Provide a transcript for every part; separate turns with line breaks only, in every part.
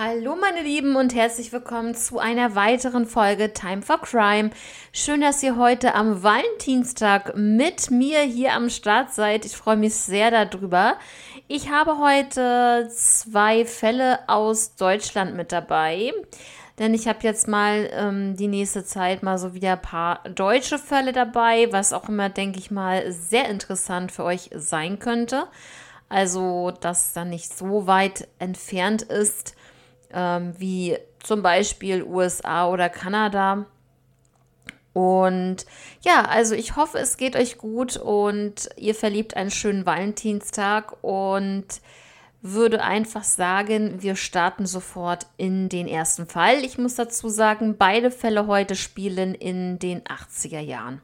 Hallo meine Lieben und herzlich willkommen zu einer weiteren Folge Time for Crime. Schön, dass ihr heute am Valentinstag mit mir hier am Start seid. Ich freue mich sehr darüber. Ich habe heute zwei Fälle aus Deutschland mit dabei. Denn ich habe jetzt mal ähm, die nächste Zeit mal so wieder ein paar deutsche Fälle dabei, was auch immer, denke ich mal, sehr interessant für euch sein könnte. Also, dass dann nicht so weit entfernt ist ähm, wie zum Beispiel USA oder Kanada. Und ja, also ich hoffe, es geht euch gut und ihr verliebt einen schönen Valentinstag und würde einfach sagen, wir starten sofort in den ersten Fall. Ich muss dazu sagen, beide Fälle heute spielen in den 80er Jahren.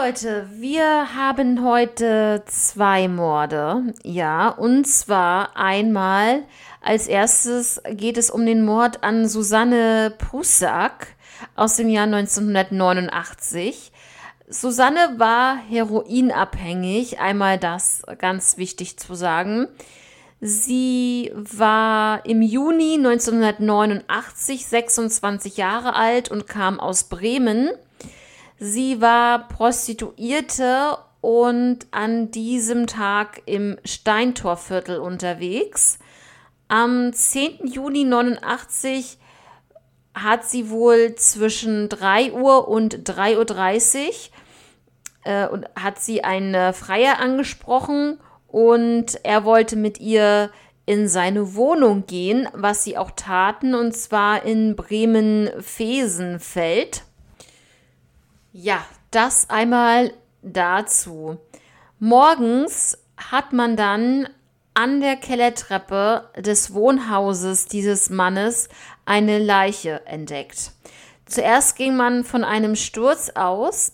Leute, wir haben heute zwei Morde. Ja, und zwar einmal als erstes geht es um den Mord an Susanne Prussack aus dem Jahr 1989. Susanne war heroinabhängig, einmal das ganz wichtig zu sagen. Sie war im Juni 1989 26 Jahre alt und kam aus Bremen. Sie war Prostituierte und an diesem Tag im Steintorviertel unterwegs. Am 10. Juni 89 hat sie wohl zwischen 3 Uhr und 3.30 Uhr äh, und hat sie einen Freier angesprochen und er wollte mit ihr in seine Wohnung gehen, was sie auch taten, und zwar in Bremen-Fesenfeld. Ja, das einmal dazu. Morgens hat man dann an der Kellertreppe des Wohnhauses dieses Mannes eine Leiche entdeckt. Zuerst ging man von einem Sturz aus,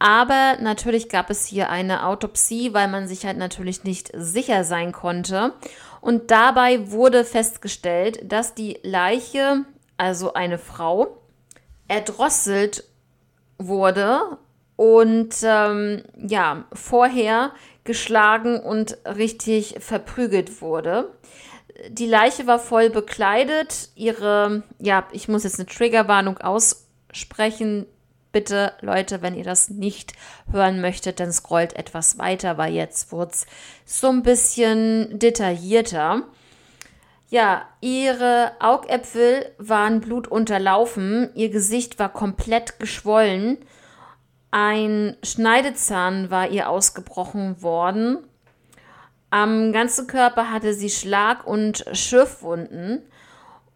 aber natürlich gab es hier eine Autopsie, weil man sich halt natürlich nicht sicher sein konnte. Und dabei wurde festgestellt, dass die Leiche, also eine Frau, erdrosselt wurde und ähm, ja, vorher geschlagen und richtig verprügelt wurde. Die Leiche war voll bekleidet. Ihre, ja, ich muss jetzt eine Triggerwarnung aussprechen. Bitte, Leute, wenn ihr das nicht hören möchtet, dann scrollt etwas weiter, weil jetzt wurde es so ein bisschen detaillierter. Ja, ihre Augäpfel waren blutunterlaufen, ihr Gesicht war komplett geschwollen, ein Schneidezahn war ihr ausgebrochen worden, am ganzen Körper hatte sie Schlag- und Schürfwunden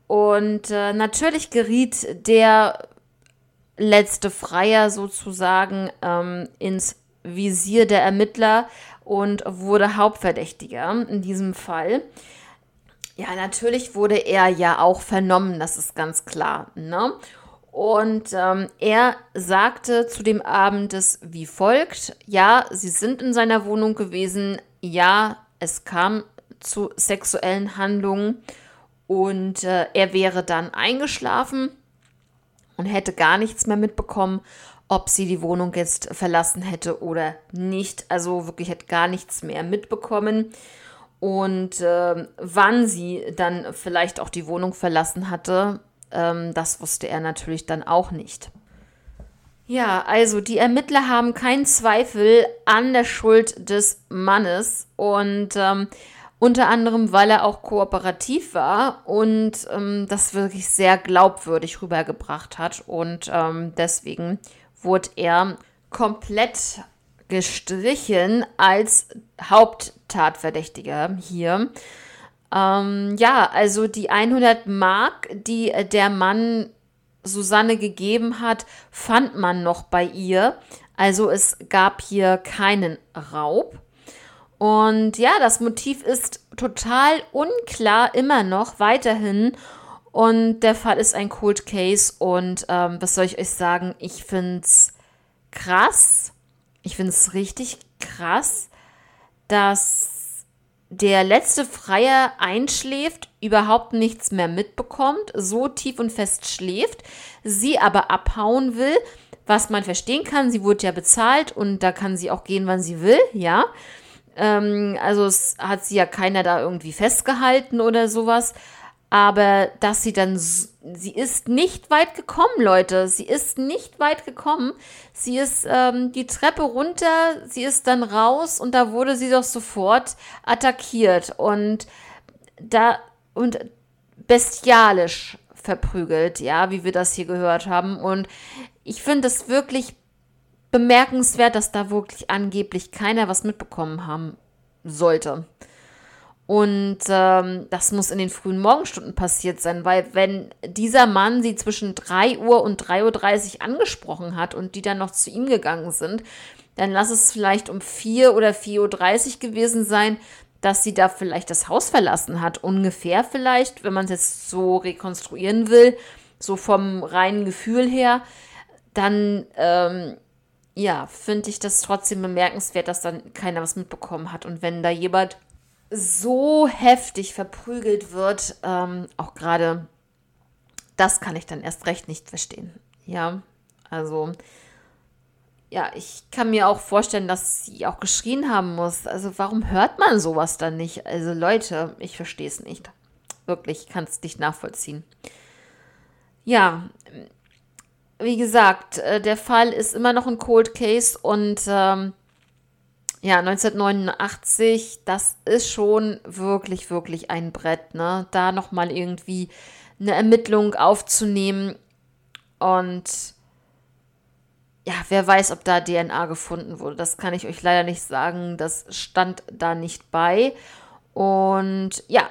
und äh, natürlich geriet der letzte Freier sozusagen ähm, ins Visier der Ermittler und wurde Hauptverdächtiger in diesem Fall. Ja, natürlich wurde er ja auch vernommen, das ist ganz klar. Ne? Und ähm, er sagte zu dem Abend es wie folgt: Ja, sie sind in seiner Wohnung gewesen. Ja, es kam zu sexuellen Handlungen und äh, er wäre dann eingeschlafen und hätte gar nichts mehr mitbekommen, ob sie die Wohnung jetzt verlassen hätte oder nicht. Also wirklich hat gar nichts mehr mitbekommen. Und äh, wann sie dann vielleicht auch die Wohnung verlassen hatte, ähm, das wusste er natürlich dann auch nicht. Ja, also die Ermittler haben keinen Zweifel an der Schuld des Mannes und ähm, unter anderem, weil er auch kooperativ war und ähm, das wirklich sehr glaubwürdig rübergebracht hat und ähm, deswegen wurde er komplett gestrichen als Haupttatverdächtiger hier. Ähm, ja, also die 100 Mark, die der Mann Susanne gegeben hat, fand man noch bei ihr. Also es gab hier keinen Raub. Und ja, das Motiv ist total unklar immer noch weiterhin. Und der Fall ist ein Cold Case. Und ähm, was soll ich euch sagen? Ich finde es krass. Ich finde es richtig krass, dass der letzte Freier einschläft, überhaupt nichts mehr mitbekommt, so tief und fest schläft, sie aber abhauen will, was man verstehen kann. Sie wurde ja bezahlt und da kann sie auch gehen, wann sie will, ja. Ähm, also es hat sie ja keiner da irgendwie festgehalten oder sowas. Aber dass sie dann, sie ist nicht weit gekommen, Leute. Sie ist nicht weit gekommen. Sie ist ähm, die Treppe runter, sie ist dann raus und da wurde sie doch sofort attackiert und da und bestialisch verprügelt, ja, wie wir das hier gehört haben. Und ich finde es wirklich bemerkenswert, dass da wirklich angeblich keiner was mitbekommen haben sollte. Und ähm, das muss in den frühen Morgenstunden passiert sein, weil wenn dieser Mann sie zwischen 3 Uhr und 3.30 Uhr angesprochen hat und die dann noch zu ihm gegangen sind, dann lass es vielleicht um 4 oder 4.30 Uhr gewesen sein, dass sie da vielleicht das Haus verlassen hat. Ungefähr vielleicht, wenn man es jetzt so rekonstruieren will, so vom reinen Gefühl her, dann ähm, ja, finde ich das trotzdem bemerkenswert, dass dann keiner was mitbekommen hat. Und wenn da jemand so heftig verprügelt wird, ähm, auch gerade das kann ich dann erst recht nicht verstehen. Ja, also ja, ich kann mir auch vorstellen, dass sie auch geschrien haben muss. Also warum hört man sowas dann nicht? Also Leute, ich verstehe es nicht. Wirklich, ich kann es nicht nachvollziehen. Ja, wie gesagt, äh, der Fall ist immer noch ein Cold Case und ähm, ja, 1989, das ist schon wirklich, wirklich ein Brett, ne? Da nochmal irgendwie eine Ermittlung aufzunehmen. Und ja, wer weiß, ob da DNA gefunden wurde. Das kann ich euch leider nicht sagen. Das stand da nicht bei. Und ja,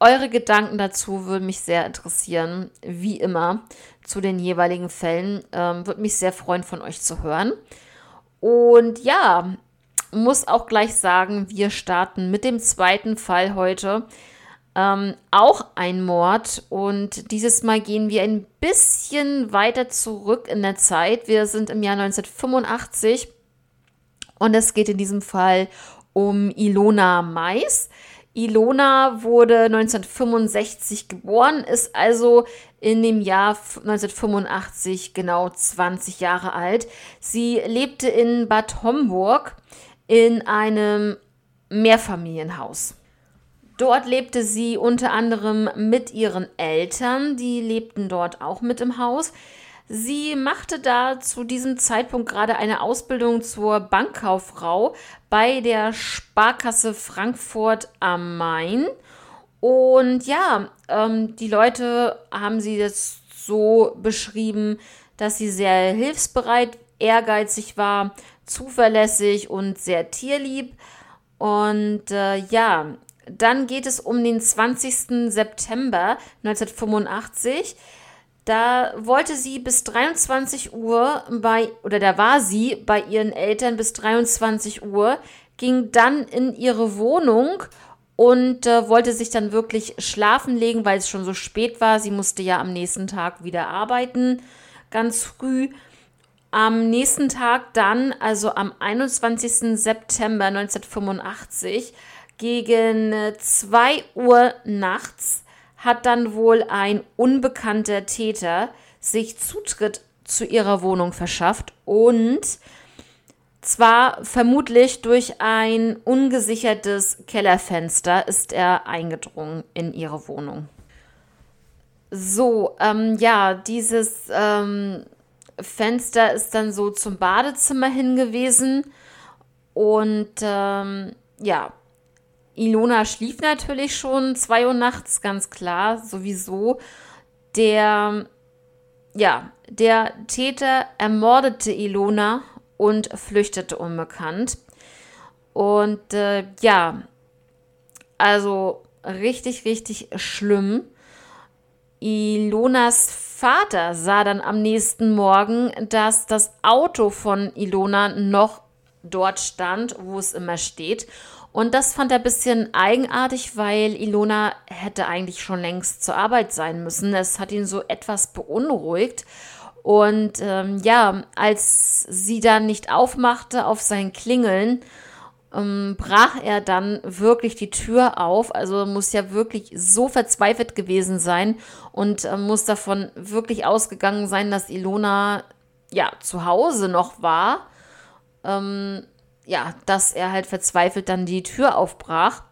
eure Gedanken dazu würden mich sehr interessieren, wie immer, zu den jeweiligen Fällen. Ähm, Würde mich sehr freuen, von euch zu hören. Und ja, muss auch gleich sagen, wir starten mit dem zweiten Fall heute. Ähm, auch ein Mord und dieses Mal gehen wir ein bisschen weiter zurück in der Zeit. Wir sind im Jahr 1985 und es geht in diesem Fall um Ilona Mais. Ilona wurde 1965 geboren, ist also in dem Jahr 1985 genau 20 Jahre alt. Sie lebte in Bad Homburg in einem Mehrfamilienhaus. Dort lebte sie unter anderem mit ihren Eltern, die lebten dort auch mit im Haus. Sie machte da zu diesem Zeitpunkt gerade eine Ausbildung zur Bankkauffrau bei der Sparkasse Frankfurt am Main. Und ja, ähm, die Leute haben sie jetzt so beschrieben, dass sie sehr hilfsbereit, ehrgeizig war, zuverlässig und sehr tierlieb. Und äh, ja, dann geht es um den 20. September 1985. Da wollte sie bis 23 Uhr bei, oder da war sie bei ihren Eltern bis 23 Uhr, ging dann in ihre Wohnung und äh, wollte sich dann wirklich schlafen legen, weil es schon so spät war. Sie musste ja am nächsten Tag wieder arbeiten, ganz früh. Am nächsten Tag dann, also am 21. September 1985, gegen 2 Uhr nachts, hat dann wohl ein unbekannter Täter sich Zutritt zu ihrer Wohnung verschafft und zwar vermutlich durch ein ungesichertes Kellerfenster ist er eingedrungen in ihre Wohnung. So, ähm, ja, dieses ähm, Fenster ist dann so zum Badezimmer hingewiesen. Und ähm, ja, Ilona schlief natürlich schon zwei Uhr nachts, ganz klar, sowieso. Der, ja, der Täter ermordete Ilona und flüchtete unbekannt. Und äh, ja, also richtig, richtig schlimm. Ilonas Vater sah dann am nächsten Morgen, dass das Auto von Ilona noch dort stand, wo es immer steht. Und das fand er ein bisschen eigenartig, weil Ilona hätte eigentlich schon längst zur Arbeit sein müssen. Es hat ihn so etwas beunruhigt. Und ähm, ja, als sie dann nicht aufmachte auf sein Klingeln, ähm, brach er dann wirklich die Tür auf. Also muss ja wirklich so verzweifelt gewesen sein und äh, muss davon wirklich ausgegangen sein, dass Ilona ja zu Hause noch war. Ähm, ja, dass er halt verzweifelt dann die Tür aufbrach.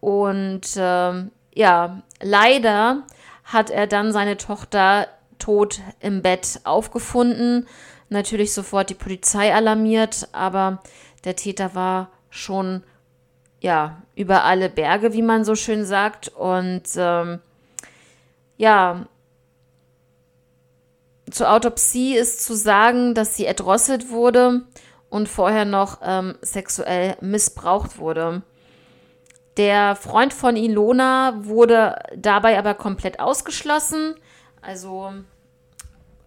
Und ähm, ja, leider hat er dann seine Tochter tot im Bett aufgefunden. Natürlich sofort die Polizei alarmiert, aber der Täter war schon ja über alle Berge, wie man so schön sagt. Und ähm, ja, zur Autopsie ist zu sagen, dass sie erdrosselt wurde und vorher noch ähm, sexuell missbraucht wurde. Der Freund von Ilona wurde dabei aber komplett ausgeschlossen. Also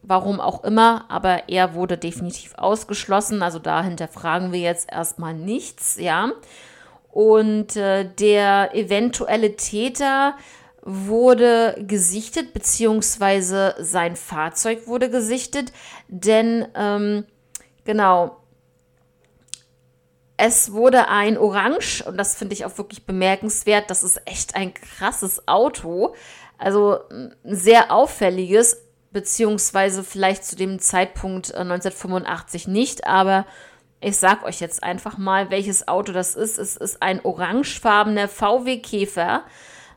warum auch immer, aber er wurde definitiv ausgeschlossen. Also da hinterfragen wir jetzt erstmal nichts, ja. Und äh, der eventuelle Täter wurde gesichtet, beziehungsweise sein Fahrzeug wurde gesichtet, denn ähm, genau, es wurde ein Orange, und das finde ich auch wirklich bemerkenswert, das ist echt ein krasses Auto, also ein sehr auffälliges, beziehungsweise vielleicht zu dem Zeitpunkt 1985 äh, nicht, aber ich sag euch jetzt einfach mal, welches Auto das ist. Es ist ein orangefarbener VW Käfer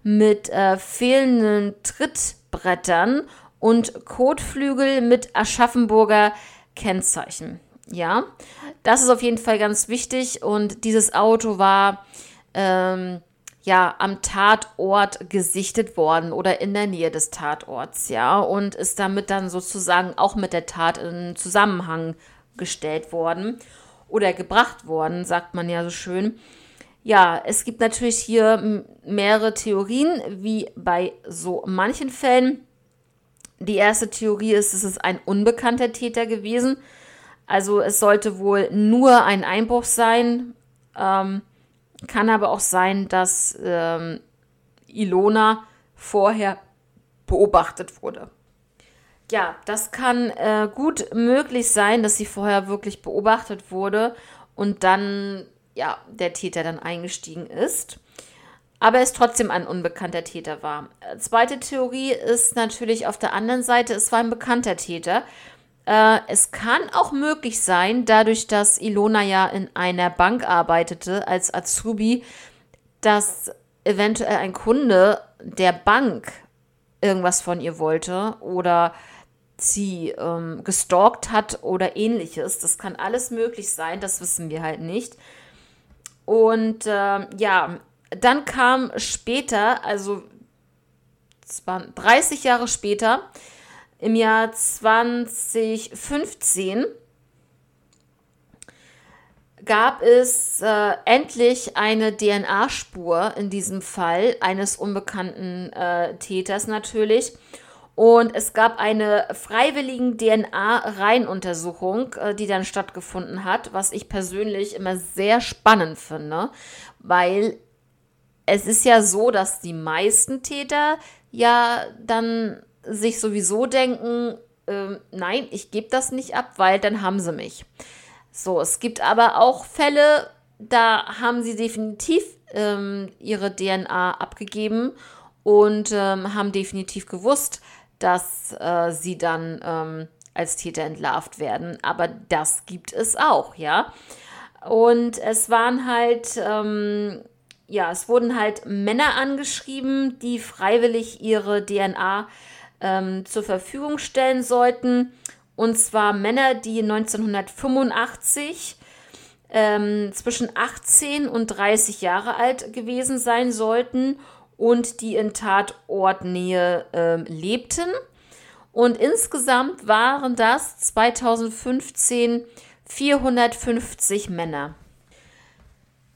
mit äh, fehlenden Trittbrettern und Kotflügel mit Aschaffenburger Kennzeichen. Ja, das ist auf jeden Fall ganz wichtig und dieses Auto war ähm, ja am Tatort gesichtet worden oder in der Nähe des Tatorts, ja, und ist damit dann sozusagen auch mit der Tat in Zusammenhang gestellt worden oder gebracht worden, sagt man ja so schön. Ja, es gibt natürlich hier mehrere Theorien, wie bei so manchen Fällen. Die erste Theorie ist, es ist ein unbekannter Täter gewesen. Also es sollte wohl nur ein Einbruch sein. Ähm, kann aber auch sein, dass ähm, Ilona vorher beobachtet wurde. Ja, das kann äh, gut möglich sein, dass sie vorher wirklich beobachtet wurde und dann, ja, der Täter dann eingestiegen ist. Aber es trotzdem ein unbekannter Täter war. Zweite Theorie ist natürlich auf der anderen Seite, es war ein bekannter Täter. Äh, es kann auch möglich sein, dadurch, dass Ilona ja in einer Bank arbeitete als Azubi, dass eventuell ein Kunde der Bank irgendwas von ihr wollte oder sie ähm, gestalkt hat oder ähnliches. Das kann alles möglich sein, das wissen wir halt nicht. Und äh, ja, dann kam später, also es waren 30 Jahre später, im Jahr 2015 gab es äh, endlich eine DNA-Spur in diesem Fall eines unbekannten äh, Täters natürlich. Und es gab eine freiwilligen DNA-Reihenuntersuchung, äh, die dann stattgefunden hat, was ich persönlich immer sehr spannend finde, weil es ist ja so, dass die meisten Täter ja dann sich sowieso denken, äh, nein, ich gebe das nicht ab, weil dann haben sie mich. So, es gibt aber auch Fälle, da haben sie definitiv ähm, ihre DNA abgegeben und ähm, haben definitiv gewusst, dass äh, sie dann ähm, als Täter entlarvt werden. Aber das gibt es auch, ja. Und es waren halt, ähm, ja, es wurden halt Männer angeschrieben, die freiwillig ihre DNA ähm, zur Verfügung stellen sollten. Und zwar Männer, die 1985 ähm, zwischen 18 und 30 Jahre alt gewesen sein sollten und die in Tatortnähe äh, lebten. Und insgesamt waren das 2015 450 Männer.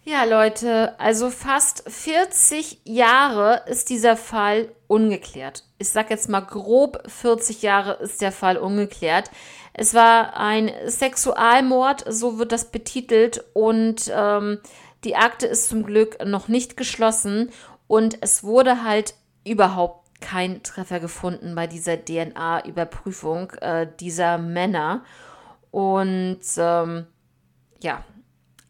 Ja, Leute, also fast 40 Jahre ist dieser Fall ungeklärt. Ich sag jetzt mal grob 40 Jahre ist der Fall ungeklärt. Es war ein Sexualmord, so wird das betitelt, und ähm, die Akte ist zum Glück noch nicht geschlossen und es wurde halt überhaupt kein Treffer gefunden bei dieser DNA-Überprüfung äh, dieser Männer. Und ähm, ja,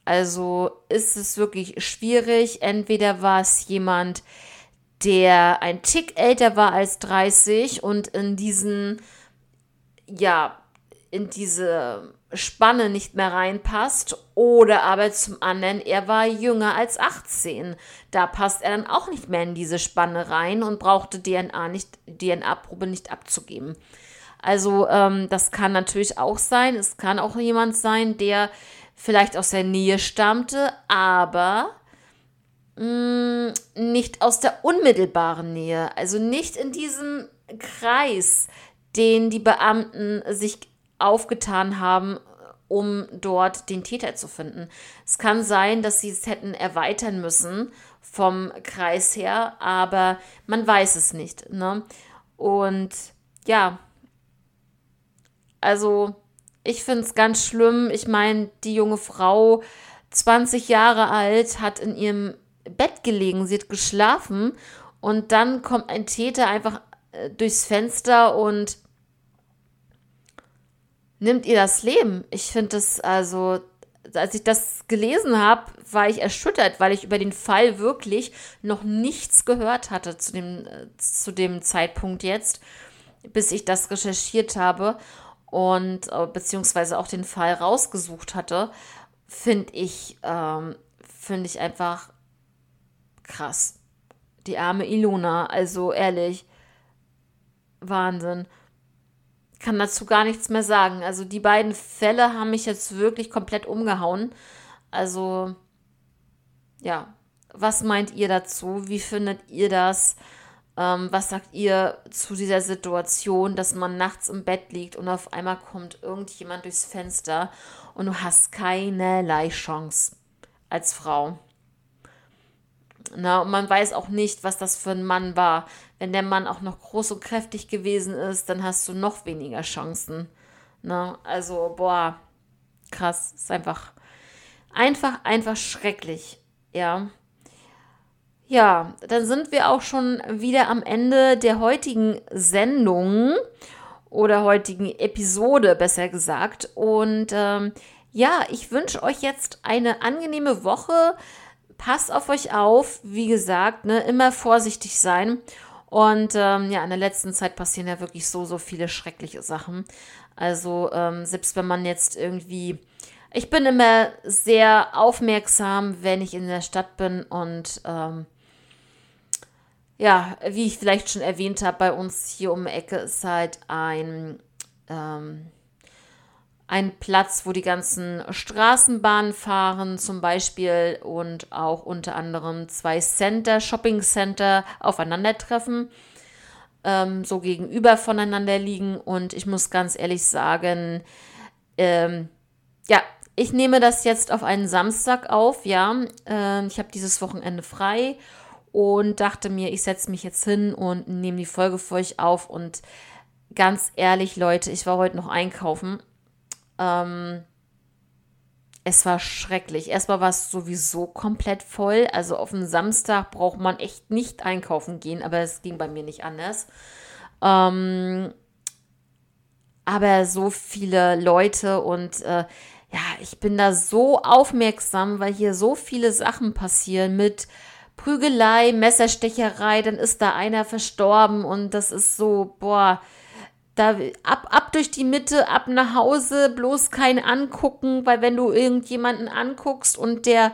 also ist es wirklich schwierig. Entweder war es jemand, der ein Tick älter war als 30 und in diesen, ja, in diese Spanne nicht mehr reinpasst. Oder aber zum anderen, er war jünger als 18. Da passt er dann auch nicht mehr in diese Spanne rein und brauchte DNA nicht, DNA-Probe nicht abzugeben. Also ähm, das kann natürlich auch sein. Es kann auch jemand sein, der vielleicht aus der Nähe stammte, aber mm, nicht aus der unmittelbaren Nähe. Also nicht in diesem Kreis, den die Beamten sich aufgetan haben, um dort den Täter zu finden. Es kann sein, dass sie es hätten erweitern müssen vom Kreis her, aber man weiß es nicht. Ne? Und ja, also ich finde es ganz schlimm. Ich meine, die junge Frau, 20 Jahre alt, hat in ihrem Bett gelegen, sie hat geschlafen und dann kommt ein Täter einfach äh, durchs Fenster und nimmt ihr das Leben. Ich finde das also, als ich das gelesen habe, war ich erschüttert, weil ich über den Fall wirklich noch nichts gehört hatte zu dem, äh, zu dem Zeitpunkt jetzt, bis ich das recherchiert habe und äh, beziehungsweise auch den Fall rausgesucht hatte, finde ich, ähm, finde ich einfach krass. Die arme Ilona, also ehrlich, Wahnsinn. Kann dazu gar nichts mehr sagen. Also die beiden Fälle haben mich jetzt wirklich komplett umgehauen. Also, ja, was meint ihr dazu? Wie findet ihr das? Ähm, was sagt ihr zu dieser Situation, dass man nachts im Bett liegt und auf einmal kommt irgendjemand durchs Fenster und du hast keinerlei Chance als Frau? Na, und man weiß auch nicht, was das für ein Mann war. Wenn der Mann auch noch groß und kräftig gewesen ist, dann hast du noch weniger Chancen. Na, also, boah, krass. Ist einfach, einfach, einfach schrecklich. Ja. Ja, dann sind wir auch schon wieder am Ende der heutigen Sendung oder heutigen Episode, besser gesagt. Und ähm, ja, ich wünsche euch jetzt eine angenehme Woche. Passt auf euch auf. Wie gesagt, ne, immer vorsichtig sein. Und ähm, ja, in der letzten Zeit passieren ja wirklich so, so viele schreckliche Sachen. Also ähm, selbst wenn man jetzt irgendwie ich bin immer sehr aufmerksam, wenn ich in der Stadt bin und ähm, ja, wie ich vielleicht schon erwähnt habe, bei uns hier um die Ecke ist halt ein, ähm, ein Platz, wo die ganzen Straßenbahnen fahren zum Beispiel und auch unter anderem zwei Center, Shopping Center aufeinandertreffen, ähm, so gegenüber voneinander liegen. Und ich muss ganz ehrlich sagen, ähm, ja, ich nehme das jetzt auf einen Samstag auf, ja. Ähm, ich habe dieses Wochenende frei und dachte mir, ich setze mich jetzt hin und nehme die Folge für euch auf. Und ganz ehrlich, Leute, ich war heute noch einkaufen. Ähm, es war schrecklich. Erstmal war es sowieso komplett voll. Also auf dem Samstag braucht man echt nicht einkaufen gehen, aber es ging bei mir nicht anders. Ähm, aber so viele Leute und äh, ja, ich bin da so aufmerksam, weil hier so viele Sachen passieren mit Prügelei, Messerstecherei, dann ist da einer verstorben und das ist so, boah, da ab, ab durch die Mitte, ab nach Hause, bloß kein Angucken, weil wenn du irgendjemanden anguckst und der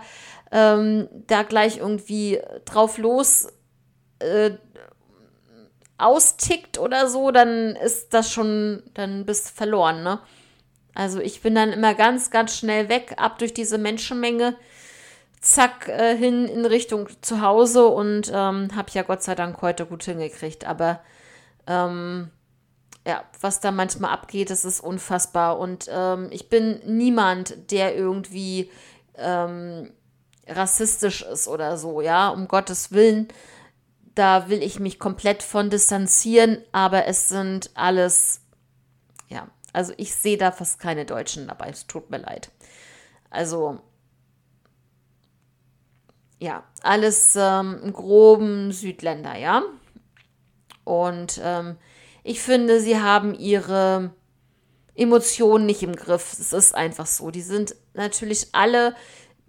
ähm, da gleich irgendwie drauf los äh, austickt oder so, dann ist das schon, dann bist du verloren, ne? Also ich bin dann immer ganz, ganz schnell weg, ab durch diese Menschenmenge zack äh, hin in Richtung zu Hause und ähm, habe ja Gott sei Dank heute gut hingekriegt. Aber ähm, ja, was da manchmal abgeht, das ist unfassbar. Und ähm, ich bin niemand, der irgendwie ähm, rassistisch ist oder so, ja, um Gottes Willen. Da will ich mich komplett von distanzieren, aber es sind alles, ja, also ich sehe da fast keine Deutschen dabei. Es tut mir leid. Also, ja, alles ähm, groben Südländer, ja. Und ähm, ich finde, sie haben ihre Emotionen nicht im Griff. Es ist einfach so. Die sind natürlich alle,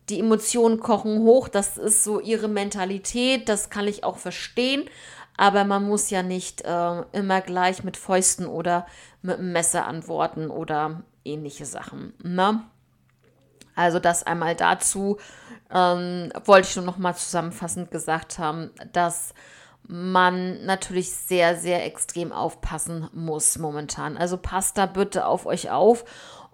die Emotionen kochen hoch. Das ist so ihre Mentalität. Das kann ich auch verstehen. Aber man muss ja nicht äh, immer gleich mit Fäusten oder mit einem Messer antworten oder ähnliche Sachen. Ne? Also das einmal dazu ähm, wollte ich nur noch mal zusammenfassend gesagt haben, dass man natürlich sehr, sehr extrem aufpassen muss momentan. Also passt da bitte auf euch auf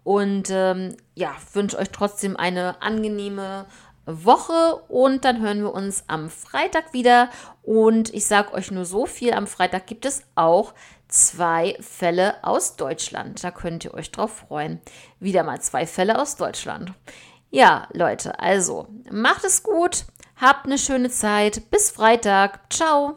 und ähm, ja, wünsche euch trotzdem eine angenehme Woche und dann hören wir uns am Freitag wieder. Und ich sage euch nur so viel, am Freitag gibt es auch zwei Fälle aus Deutschland. Da könnt ihr euch drauf freuen. Wieder mal zwei Fälle aus Deutschland. Ja, Leute, also macht es gut, habt eine schöne Zeit. Bis Freitag. Ciao.